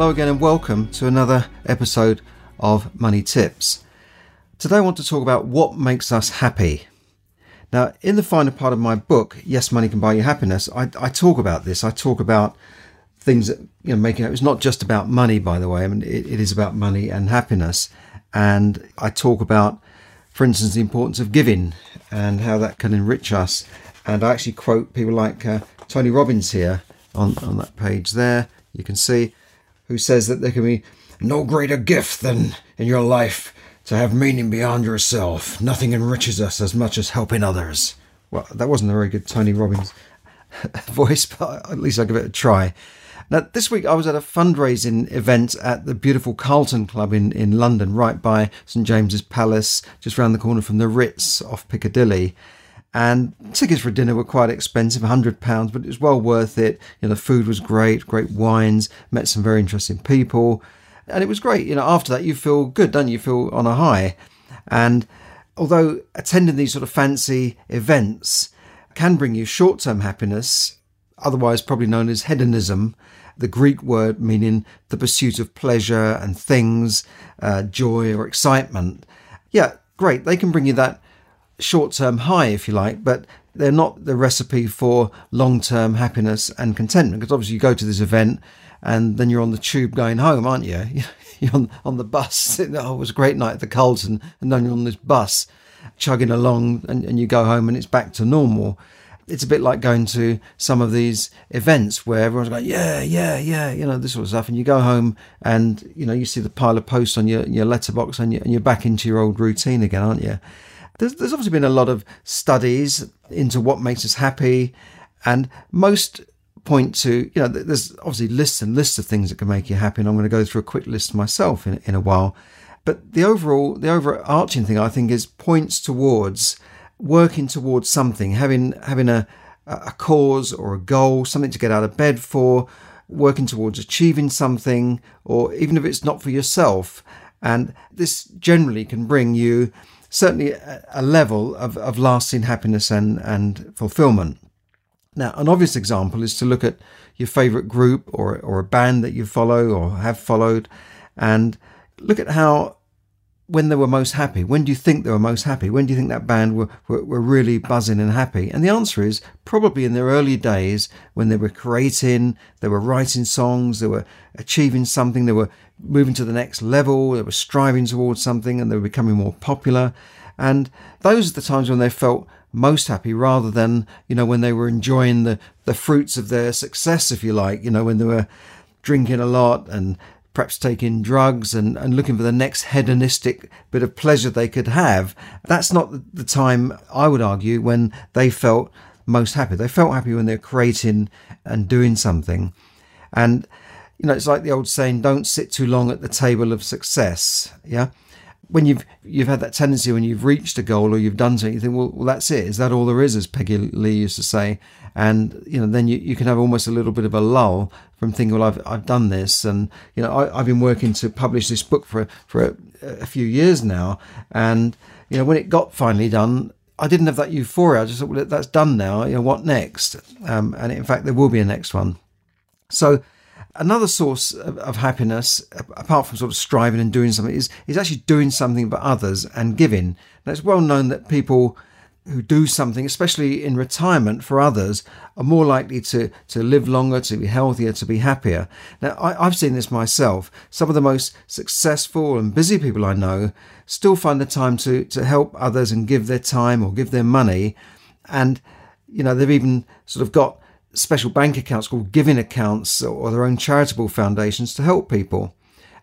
Hello again, and welcome to another episode of Money Tips. Today, I want to talk about what makes us happy. Now, in the final part of my book, Yes, Money Can Buy You Happiness, I, I talk about this. I talk about things that you know making it. it's not just about money by the way i mean it, it is about money and happiness and i talk about for instance the importance of giving and how that can enrich us and i actually quote people like uh, tony robbins here on, on that page there you can see who says that there can be no greater gift than in your life to have meaning beyond yourself. Nothing enriches us as much as helping others. Well, that wasn't a very good Tony Robbins voice, but at least I give it a try. Now, this week I was at a fundraising event at the beautiful Carlton Club in, in London, right by St James's Palace, just round the corner from the Ritz off Piccadilly. And tickets for dinner were quite expensive, £100, but it was well worth it. You know, the food was great, great wines, met some very interesting people. And it was great. You know, after that, you feel good, don't you? You feel on a high. And although attending these sort of fancy events can bring you short term happiness, otherwise probably known as hedonism, the Greek word meaning the pursuit of pleasure and things, uh, joy or excitement. Yeah, great. They can bring you that short term high, if you like, but they're not the recipe for long term happiness and contentment. Because obviously, you go to this event and then you're on the tube going home, aren't you? You're on, on the bus. Oh, it was a great night at the Carlton, and then you're on this bus chugging along and, and you go home and it's back to normal. It's a bit like going to some of these events where everyone's going, yeah, yeah, yeah, you know, this sort of stuff. And you go home and, you know, you see the pile of posts on your, your letterbox and, you, and you're back into your old routine again, aren't you? There's, there's obviously been a lot of studies into what makes us happy, and most point to you know there's obviously lists and lists of things that can make you happy, and I'm going to go through a quick list myself in in a while. But the overall, the overarching thing I think is points towards working towards something, having having a a cause or a goal, something to get out of bed for, working towards achieving something, or even if it's not for yourself. And this generally can bring you certainly a, level of, of lasting happiness and, and fulfillment. Now, an obvious example is to look at your favorite group or, or a band that you follow or have followed and look at how when they were most happy. When do you think they were most happy? When do you think that band were, were, were, really buzzing and happy? And the answer is probably in their early days when they were creating, they were writing songs, they were achieving something, they were moving to the next level, they were striving towards something and they were becoming more popular. And those are the times when they felt most happy rather than, you know, when they were enjoying the, the fruits of their success, if you like, you know, when they were drinking a lot and perhaps taking drugs and, and looking for the next hedonistic bit of pleasure they could have. That's not the time, I would argue, when they felt most happy. They felt happy when they were creating and doing something. And, you know, it's like the old saying, don't sit too long at the table of success. Yeah when you've you've had that tendency when you've reached a goal or you've done something, you think, well, well, that's it. Is that all there is, as Peggy Lee used to say? And you know, then you, you can have almost a little bit of a lull from thinking, well, I've I've done this, and you know, I, have been working to publish this book for for a, a few years now, and you know, when it got finally done, I didn't have that euphoria. I just thought, well, that's done now. You know, what next? Um, and in fact, there will be a next one. So Another source of, of, happiness, apart from sort of striving and doing something, is, is actually doing something for others and giving. Now, it's well known that people who do something, especially in retirement for others, are more likely to, to live longer, to be healthier, to be happier. Now, I, I've seen this myself. Some of the most successful and busy people I know still find the time to, to help others and give their time or give their money. And, you know, they've even sort of got special bank accounts called giving accounts or their own charitable foundations to help people.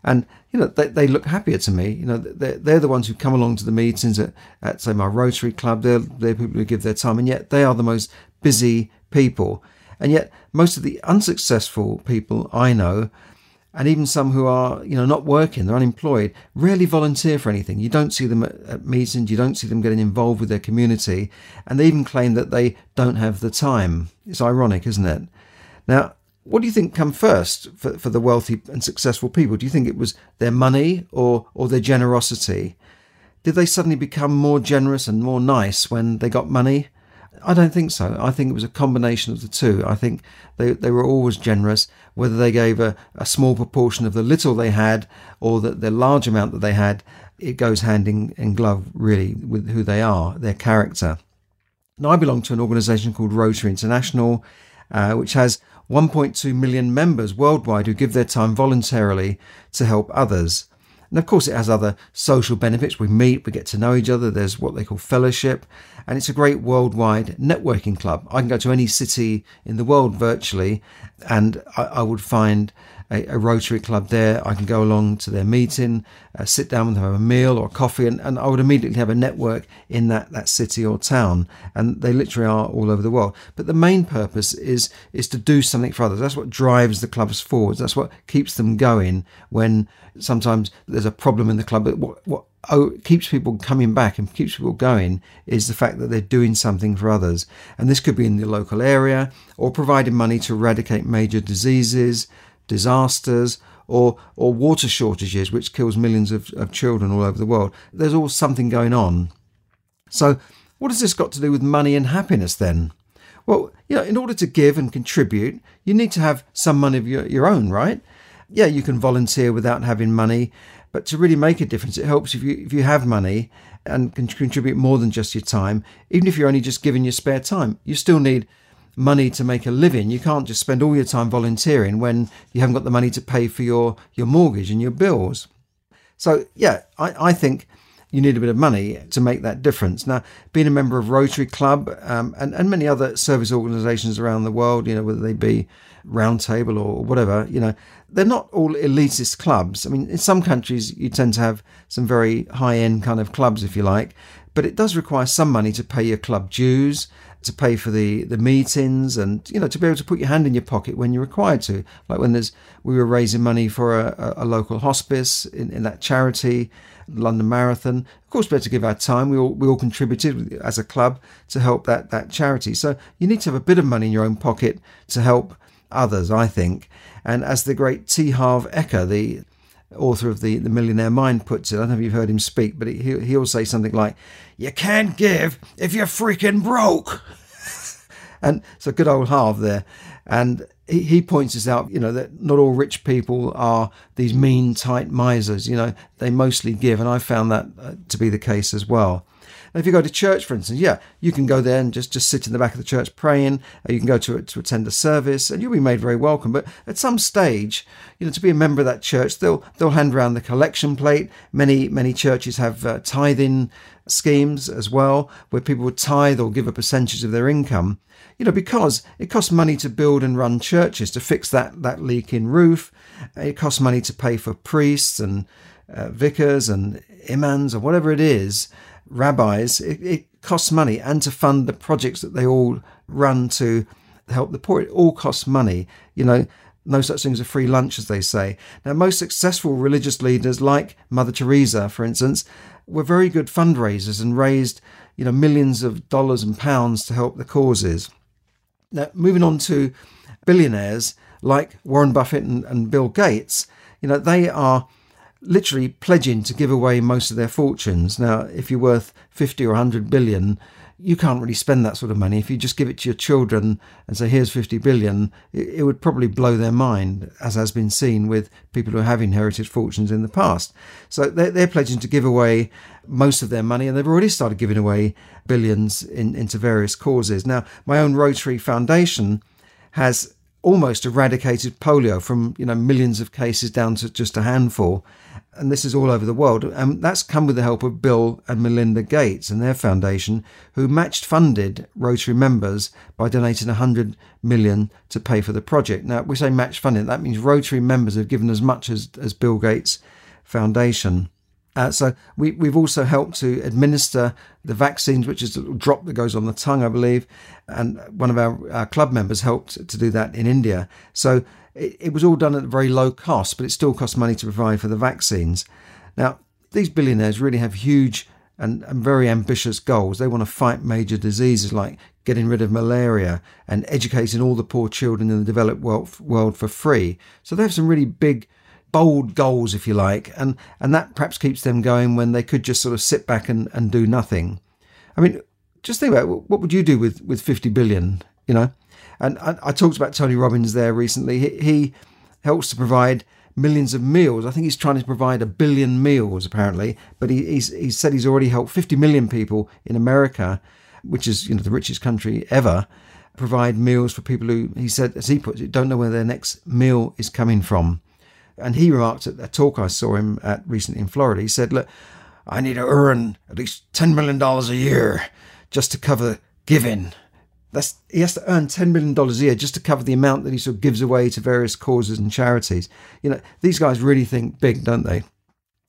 And, you know, they, they look happier to me. You know, they're, they're the ones who come along to the meetings at, at say, my Rotary Club. They're, they're people who give their time. And yet they are the most busy people. And yet most of the unsuccessful people I know and even some who are you know not working they're unemployed rarely volunteer for anything. You don't see them at, at, meetings you don't see them getting involved with their community and they even claim that they don't have the time. It's ironic isn't it? Now what do you think come first for, for the wealthy and successful people? Do you think it was their money or or their generosity? Did they suddenly become more generous and more nice when they got money I don't think so. I think it was a combination of the two. I think they, they were always generous, whether they gave a, a small proportion of the little they had or the, the large amount that they had, it goes hand in, in glove really with who they are, their character. Now, I belong to an organisation called Rotary International, uh, which has 1.2 million members worldwide who give their time voluntarily to help others. And of course, it has other social benefits. We meet, we get to know each other. There's what they call fellowship, and it's a great worldwide networking club. I can go to any city in the world virtually, and I, I would find a, a, Rotary Club there. I can go along to their meeting, uh, sit down with them, have a meal or a coffee, and, and I would immediately have a network in that, that city or town. And they literally are all over the world. But the main purpose is is to do something for others. That's what drives the clubs forwards. That's what keeps them going when sometimes there's a problem in the club. What, what oh, keeps people coming back and keeps people going is the fact that they're doing something for others. And this could be in the local area or providing money to eradicate major diseases, disasters, or, or water shortages, which kills millions of, of children all over the world. There's always something going on. So, what has this got to do with money and happiness then? Well, you know, in order to give and contribute, you need to have some money of your, your own, right? Yeah, you can volunteer without having money, but to really make a difference, it helps if you if you have money and can contribute more than just your time. Even if you're only just giving your spare time, you still need money to make a living. You can't just spend all your time volunteering when you haven't got the money to pay for your, your mortgage and your bills. So, yeah, I, I think you need a bit of money to make that difference. Now, being a member of Rotary Club um, and, and many other service organisations around the world, you know, whether they be Roundtable or whatever, you know, they're not all elitist clubs. I mean, in some countries, you tend to have some very high end kind of clubs, if you like, but it does require some money to pay your club dues to pay for the the meetings and you know to be able to put your hand in your pocket when you're required to. Like when there's we were raising money for a, a local hospice in, in that charity London Marathon. Of course we had to give our time. We all we all contributed as a club to help that that charity. So you need to have a bit of money in your own pocket to help others I think. And as the great T. Harv Eker the author of the, the Millionaire Mind puts it. I don't know if you've heard him speak, but he, he'll say something like, You can't give if you're freaking broke. And so good old Harv there. And he, he points us out, you know, that not all rich people are these mean, tight misers. You know, they mostly give. And I found that uh, to be the case as well. And if you go to church, for instance, yeah, you can go there and just, just sit in the back of the church praying. you can go to to attend a service, and you'll be made very welcome. But at some stage, you know, to be a member of that church, they'll they'll hand around the collection plate. Many many churches have uh, tithing schemes as well, where people would tithe or give a percentage of their income. You know, because it costs money to build and run churches to fix that that leaking roof. It costs money to pay for priests and uh, vicars and imams or whatever it is rabbis, it, it costs money, and to fund the projects that they all run to help the poor. It all costs money. You know, no such thing as a free lunch, as they say. Now, most successful religious leaders, like Mother Teresa, for instance, were very good fundraisers and raised, you know, millions of dollars and pounds to help the causes. Now, moving on to billionaires like Warren Buffett and, and Bill Gates, you know, they are literally pledging to give away most of their fortunes. Now, if you're worth 50 or 100 billion, you can't really spend that sort of money. If you just give it to your children and say, here's 50 billion, it, would probably blow their mind, as has been seen with people who have inherited fortunes in the past. So they're, they're pledging to give away most of their money, and they've already started giving away billions in, into various causes. Now, my own Rotary Foundation has almost eradicated polio from you know millions of cases down to just a handful and this is all over the world. And that's come with the help of Bill and Melinda Gates and their foundation, who matched funded Rotary members by donating 100 million to pay for the project. Now, we say match funding, that means Rotary members have given as much as, as Bill Gates Foundation. Uh, so we, we've also helped to administer the vaccines, which is a drop that goes on the tongue, I believe. And one of our, our club members helped to do that in India. So it, it was all done at a very low cost, but it still costs money to provide for the vaccines. Now, these billionaires really have huge and, and, very ambitious goals. They want to fight major diseases like getting rid of malaria and educating all the poor children in the developed world, world for free. So they have some really big, bold goals, if you like, and, and that perhaps keeps them going when they could just sort of sit back and, and do nothing. I mean, just think about it. what would you do with, with 50 billion, you know? And I, I talked about Tony Robbins there recently. He, he helps to provide millions of meals. I think he's trying to provide a billion meals, apparently. But he, he's, he said he's already helped 50 million people in America, which is you know the richest country ever, provide meals for people who, he said, as he puts it, don't know where their next meal is coming from. And he remarked at a talk I saw him at recently in Florida. He said, "Look, I need to earn at least $10 million a year just to cover giving that's he has to earn ten million dollars a year just to cover the amount that he sort of gives away to various causes and charities. You know, these guys really think big, don't they?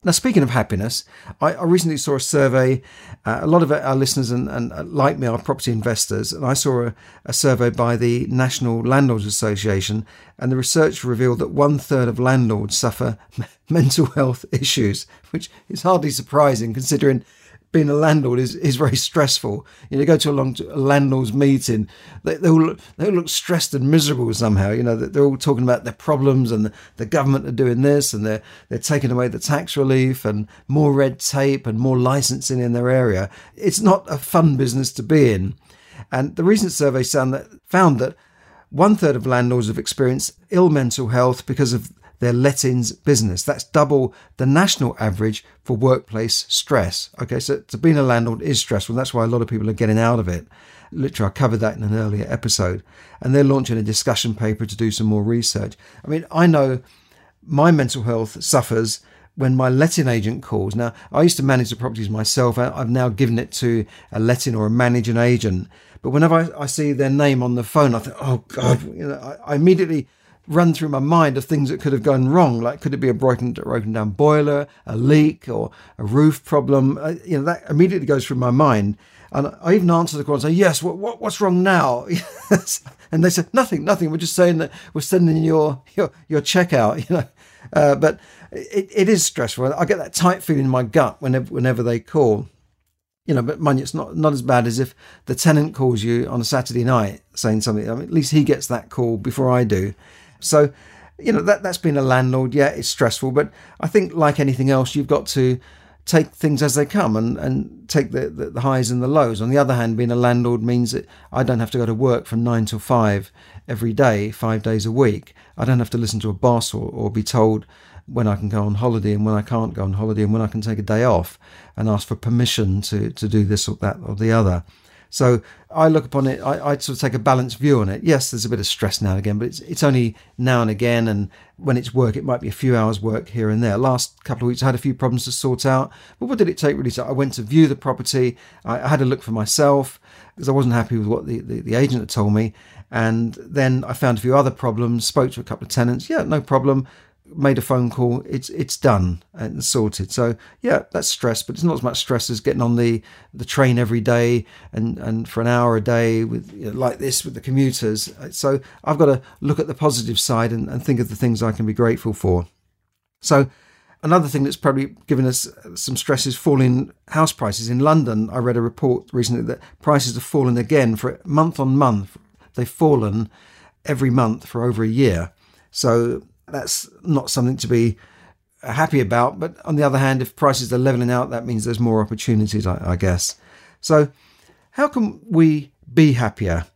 Now, speaking of happiness, I, I recently saw a survey. Uh, a lot of our listeners and, and like me are property investors, and I saw a, a survey by the National Landlords Association, and the research revealed that one third of landlords suffer mental health issues, which is hardly surprising considering being a landlord is, is very stressful. You know, you go to a long a landlord's meeting, they, they all look, they all look stressed and miserable somehow. You know, they're all talking about their problems and the, the government are doing this and they're they're taking away the tax relief and more red tape and more licensing in their area. It's not a fun business to be in. And the recent survey found that found that one third of landlords have experienced ill mental health because of their lettings business. That's double the national average for workplace stress. Okay, so to being a landlord is stressful. That's why a lot of people are getting out of it. Literally, I covered that in an earlier episode. And they're launching a discussion paper to do some more research. I mean, I know my mental health suffers when my letting agent calls. Now, I used to manage the properties myself. I've now given it to a letting or a managing agent. But whenever I, I see their name on the phone, I think, oh God, you know, I, I immediately run through my mind of things that could have gone wrong. Like, could it be a broken, broken down boiler, a leak, or a roof problem? Uh, you know, that immediately goes through my mind. And I even answer the call and say, "Yes, what, what what's wrong now?" and they said, "Nothing, nothing. We're just saying that we're sending your your your check out." You know, uh, but it, it is stressful. I get that tight feeling in my gut whenever whenever they call. You know, but mind you, it's not not as bad as if the tenant calls you on a Saturday night saying something. I mean, at least he gets that call before I do. So, you know, that, that's been a landlord. Yeah, it's stressful, but I think like anything else, you've got to take things as they come and, and take the, the, the, highs and the lows. On the other hand, being a landlord means that I don't have to go to work from nine till five every day, five days a week. I don't have to listen to a boss or, or be told when I can go on holiday and when I can't go on holiday and when I can take a day off and ask for permission to, to do this or that or the other. So I look upon it, I, I sort of take a balanced view on it. Yes, there's a bit of stress now and again, but it's, it's only now and again. And when it's work, it might be a few hours work here and there. Last couple of weeks, I had a few problems to sort out. But what did it take really? So I went to view the property. I, I had a look for myself because I wasn't happy with what the, the, the agent had told me. And then I found a few other problems, spoke to a couple of tenants. Yeah, no problem made a phone call, it's it's done and sorted. So yeah, that's stress, but it's not as much stress as getting on the the train every day and and for an hour a day with you know, like this with the commuters. So I've got to look at the positive side and, and think of the things I can be grateful for. So another thing that's probably given us some stress is falling house prices in London. I read a report recently that prices have fallen again for month on month. They've fallen every month for over a year. So that's not something to be uh, happy about. But on the other hand, if prices are leveling out, that means there's more opportunities, I, I guess. So, how can we be happier?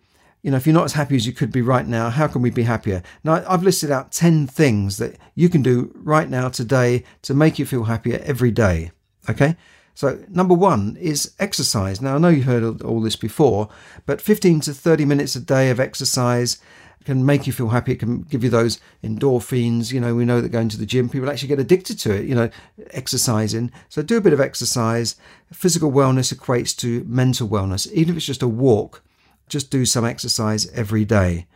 You know, if you're not as happy as you could be right now, how can we be happier? Now, I've listed out 10 things that you can do right now, today, to make you feel happier every day. Okay? So, number one is exercise. Now, I know you've heard all this before, but 15 to 30 minutes a day of exercise can make you feel happy. It can give you those endorphins. You know, we know that going to the gym, people actually get addicted to it, you know, exercising. So do a bit of exercise. Physical wellness equates to mental wellness. Even if it's just a walk, just do some exercise every day.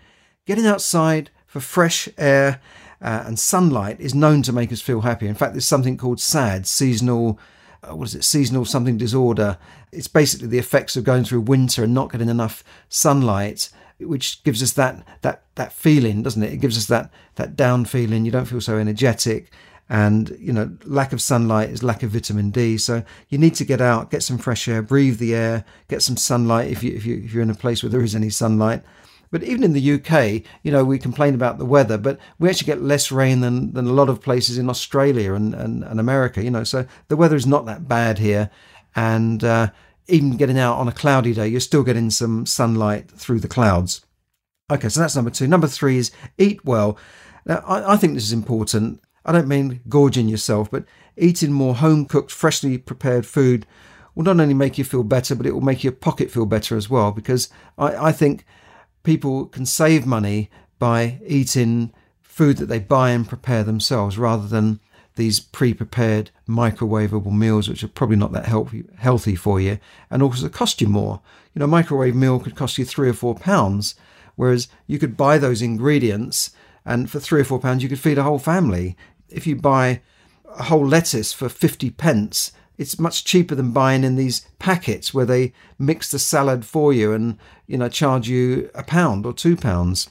Getting outside for fresh air uh, and sunlight is known to make us feel happy. In fact, there's something called SAD, seasonal uh, what is it, seasonal something disorder. It's basically the effects of going through winter and not getting enough sunlight which gives us that that that feeling, doesn't it? It gives us that that down feeling. You don't feel so energetic, and you know, lack of sunlight is lack of vitamin D. So you need to get out, get some fresh air, breathe the air, get some sunlight if you if you if you're in a place where there is any sunlight. But even in the UK, you know, we complain about the weather, but we actually get less rain than, than a lot of places in Australia and, and, and America, you know, so the weather is not that bad here. And uh, even getting out on a cloudy day, you're still getting some sunlight through the clouds. Okay, so that's number two. Number three is eat well. Now, I, I think this is important. I don't mean gorging yourself, but eating more home cooked, freshly prepared food will not only make you feel better, but it will make your pocket feel better as well. Because I, I think people can save money by eating food that they buy and prepare themselves rather than these pre-prepared microwavable meals, which are probably not that healthy healthy for you, and also cost you more. You know, a microwave meal could cost you three or four pounds, whereas you could buy those ingredients, and for three or four pounds you could feed a whole family. If you buy a whole lettuce for fifty pence, it's much cheaper than buying in these packets where they mix the salad for you and you know charge you a pound or two pounds.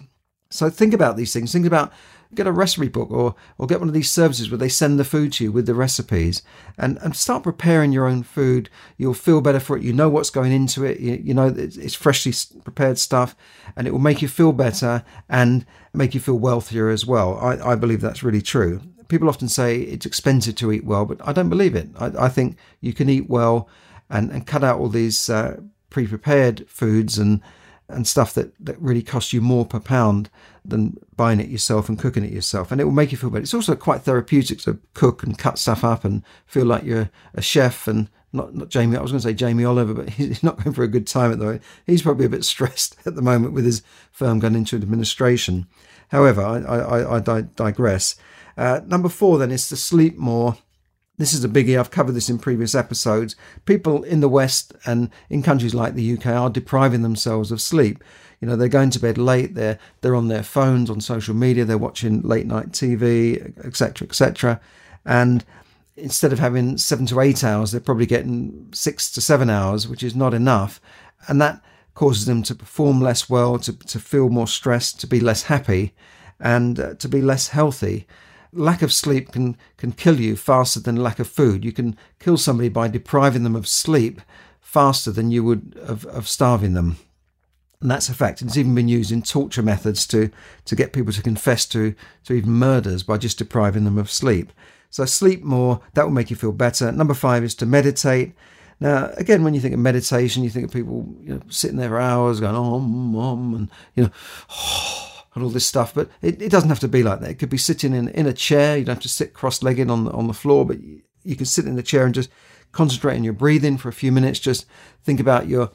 So think about these things. Think about get a recipe book or or get one of these services where they send the food to you with the recipes and and start preparing your own food. You'll feel better for it. You know what's going into it. You, you know it's, freshly prepared stuff and it will make you feel better and make you feel wealthier as well. I, I believe that's really true. People often say it's expensive to eat well but i don't believe it. I, I think you can eat well and, and cut out all these uh, pre-prepared foods and and stuff that, that really costs you more per pound than buying it yourself and cooking it yourself. And it will make you feel better. It's also quite therapeutic to cook and cut stuff up and feel like you're a chef and not, not Jamie, I was going to say Jamie Oliver, but he's not going for a good time at the moment. He's probably a bit stressed at the moment with his firm going into administration. However, I, I, I digress. Uh, number four then is to sleep more this is a biggie. I've covered this in previous episodes. People in the West and in countries like the UK are depriving themselves of sleep. You know, they're going to bed late. They're they're on their phones, on social media. They're watching late night TV, etc., etc. And instead of having seven to eight hours, they're probably getting six to seven hours, which is not enough. And that causes them to perform less well, to, to feel more stressed, to be less happy, and uh, to be less healthy lack of sleep can, can kill you faster than lack of food. You can kill somebody by depriving them of sleep faster than you would of, of starving them. And that's a fact. It's even been used in torture methods to, to get people to confess to, to even murders by just depriving them of sleep. So sleep more, that will make you feel better. Number five is to meditate. Now, again, when you think of meditation, you think of people you know, sitting there for hours going, om, om, and, you know, oh, and all this stuff. But it, it doesn't have to be like that. It could be sitting in, in a chair. You don't have to sit cross-legged on the, on the floor, but you, you can sit in the chair and just concentrate on your breathing for a few minutes. Just think about your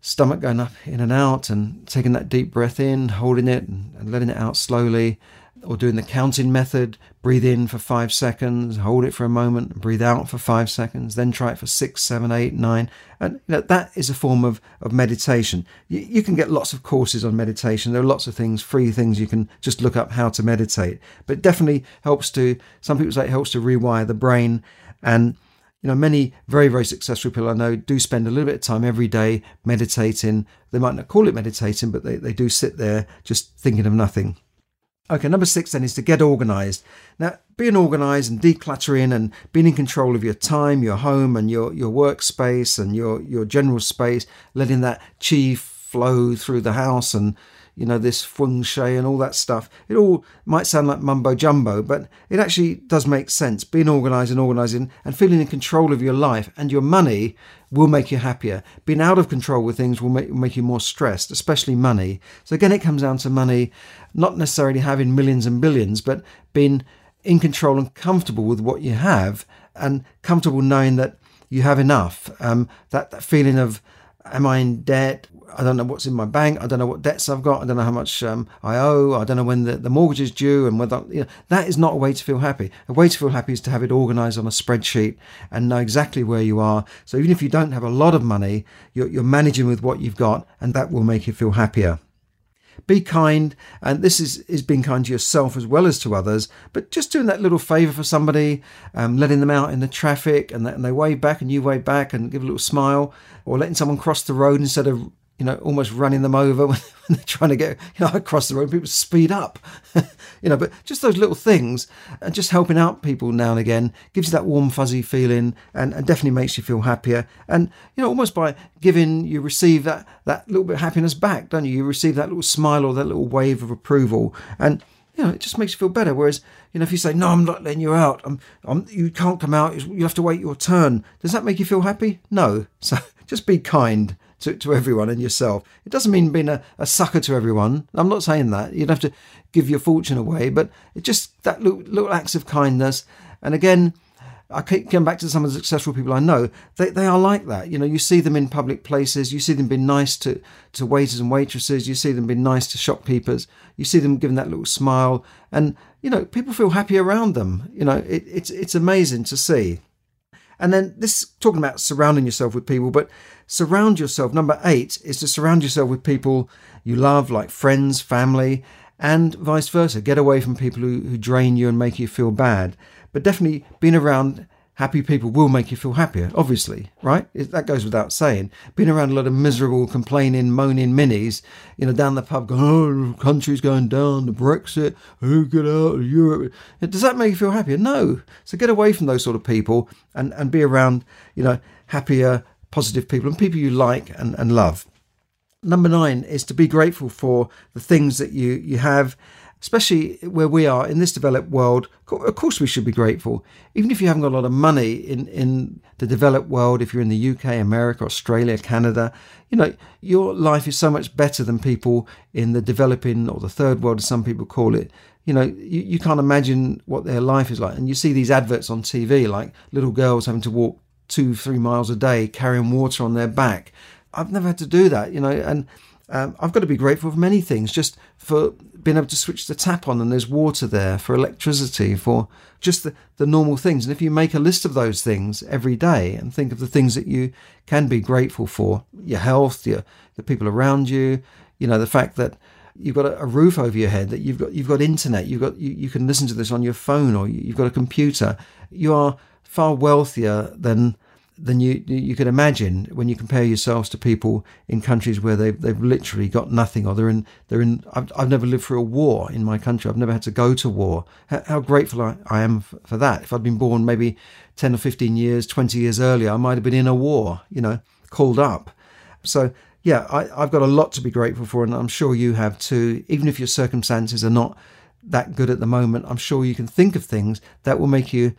stomach going up in and out and taking that deep breath in, holding it and, and letting it out slowly or doing the counting method, breathe in for five seconds, hold it for a moment, breathe out for five seconds, then try it for six, seven, eight, nine. And you know, that is a form of, of meditation. You, you can get lots of courses on meditation. There are lots of things, free things you can just look up how to meditate. But it definitely helps to, some people say it helps to rewire the brain. And you know, many very, very successful people I know do spend a little bit of time every day meditating. They might not call it meditating, but they, they do sit there just thinking of nothing. Okay, number six then is to get organized. Now, being organized and decluttering and being in control of your time, your home, and your, your workspace and your, your general space, letting that chi flow through the house and you know, this feng shui and all that stuff. It all might sound like mumbo jumbo, but it actually does make sense. Being organized and organizing and feeling in control of your life and your money will make you happier. Being out of control with things will make, make you more stressed, especially money. So again, it comes down to money, not necessarily having millions and billions, but being in control and comfortable with what you have and comfortable knowing that you have enough. Um, that, that feeling of, am I in debt? I don't know what's in my bank. I don't know what debts I've got. I don't know how much um, I owe. I don't know when the, the mortgage is due and whether, you know, that is not a way to feel happy. A way to feel happy is to have it organized on a spreadsheet and know exactly where you are. So even if you don't have a lot of money, you're, you're managing with what you've got and that will make you feel happier. Be kind, and this is, is being kind to yourself as well as to others, but just doing that little favour for somebody, um, letting them out in the traffic and, and they wave back and you wave back and give a little smile, or letting someone cross the road instead of you know, almost running them over when, they're trying to get you know across the road. People speed up, you know. But just those little things and just helping out people now and again gives you that warm fuzzy feeling and, and definitely makes you feel happier. And you know, almost by giving, you receive that that little bit of happiness back, don't you? You receive that little smile or that little wave of approval and you know, it just makes you feel better. Whereas, you know, if you say, no, I'm not letting you out, I'm, I'm, you can't come out, you have to wait your turn, does that make you feel happy? No. So just be kind to, to everyone and yourself. It doesn't mean being a, a sucker to everyone. I'm not saying that. You'd have to give your fortune away, but it just that little, little acts of kindness. And again, I keep coming back to some of the successful people I know. They, they are like that. You know, you see them in public places. You see them being nice to, to waiters and waitresses. You see them being nice to shopkeepers. You see them giving that little smile. And, you know, people feel happy around them. You know, it, it's, it's amazing to see. And then this talking about surrounding yourself with people, but surround yourself. Number eight is to surround yourself with people you love, like friends, family, and vice versa. Get away from people who, who drain you and make you feel bad. But definitely being around happy people will make you feel happier, obviously, right? That goes without saying. Being around a lot of miserable, complaining, moaning minis, you know, down the pub going, oh, the country's going down, the Brexit, oh, get out of Europe. Does that make you feel happier? No. So get away from those sort of people and, and be around, you know, happier, positive people and people you like and, and love. Number nine is to be grateful for the things that you, you have especially where we are in this developed world, of course we should be grateful. Even if you haven't got a lot of money in, in the developed world, if you're in the UK, America, Australia, Canada, you know, your life is so much better than people in the developing or the third world, as some people call it. You know, you, you can't imagine what their life is like. And you see these adverts on TV, like little girls having to walk two, three miles a day carrying water on their back. I've never had to do that, you know, and um, I've got to be grateful for many things, just for being able to switch the tap on and there's water there, for electricity, for just the, the normal things. And if you make a list of those things every day and think of the things that you can be grateful for, your health, your, the people around you, you know, the fact that you've got a, a roof over your head, that you've got you've got internet, you've got you, you can listen to this on your phone or you've got a computer, you are far wealthier than than you you could imagine when you compare yourselves to people in countries where they've they've literally got nothing or they're in they're in I've, I've never lived through a war in my country. I've never had to go to war. How, how grateful I, I am for that. If I'd been born maybe 10 or 15 years 20 years earlier I might have been in a war you know called up. So yeah I, I've got a lot to be grateful for and I'm sure you have too. Even if your circumstances are not that good at the moment I'm sure you can think of things that will make you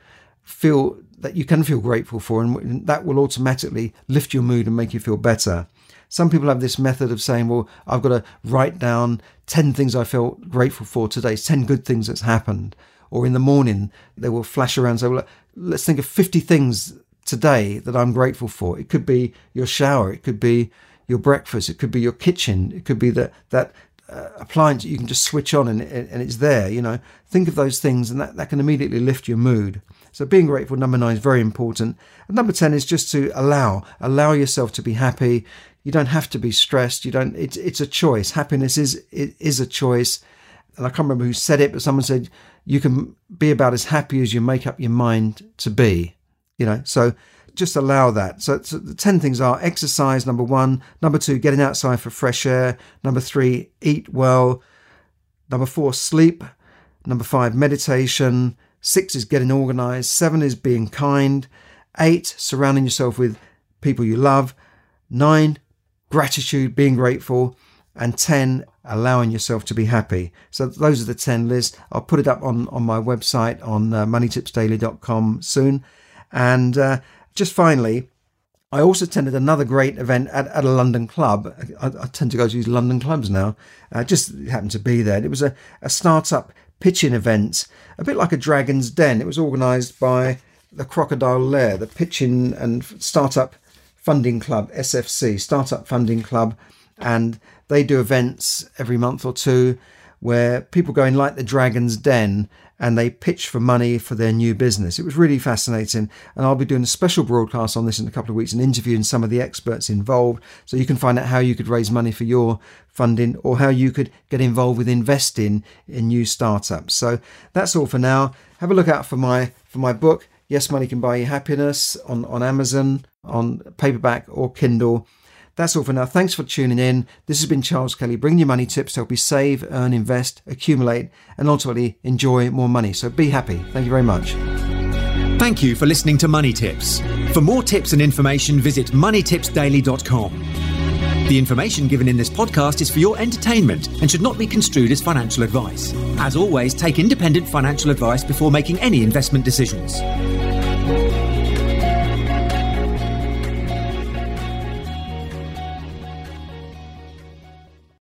feel that you can feel grateful for, and that will automatically lift your mood and make you feel better. Some people have this method of saying, Well, I've got to write down 10 things I felt grateful for today, 10 good things that's happened. Or in the morning, they will flash around and say, Well, let's think of 50 things today that I'm grateful for. It could be your shower, it could be your breakfast, it could be your kitchen, it could be that, that uh, appliance you can just switch on and, and it's there. You know, think of those things, and that, that can immediately lift your mood. So being grateful, number nine, is very important. And number ten is just to allow, allow yourself to be happy. You don't have to be stressed. You don't. It's it's a choice. Happiness is it is a choice. And I can't remember who said it, but someone said you can be about as happy as you make up your mind to be. You know, so just allow that. So, so, the 10 things are exercise, number one. Number two, getting outside for fresh air. Number three, eat well. Number four, sleep. Number five, meditation. Six is getting organized. Seven is being kind. Eight, surrounding yourself with people you love. Nine, gratitude, being grateful. And 10, allowing yourself to be happy. So those are the 10 lists. I'll put it up on, on my website on uh, moneytipsdaily.com soon. And uh, just finally, I also attended another great event at, at a London club. I, I, tend to go to these London clubs now. I just happened to be there. It was a, a startup pitching event, a bit like a Dragon's Den. It was organised by the Crocodile Lair, the Pitching and Startup Funding Club, SFC, Startup Funding Club. And they do events every month or two where people go in like the Dragon's Den and they pitch for money for their new business. It was really fascinating. And I'll be doing a special broadcast on this in a couple of weeks and interviewing some of the experts involved so you can find out how you could raise money for your funding or how you could get involved with investing in new startups. So that's all for now. Have a look out for my for my book. Yes, money can buy you happiness on, on Amazon, on paperback or Kindle. That's all for now. Thanks for tuning in. This has been Charles Kelly, bringing you money tips to help you save, earn, invest, accumulate, and ultimately enjoy more money. So be happy. Thank you very much. Thank you for listening to Money Tips. For more tips and information, visit moneytipsdaily.com. The information given in this podcast is for your entertainment and should not be construed as financial advice. As always, take independent financial advice before making any investment decisions.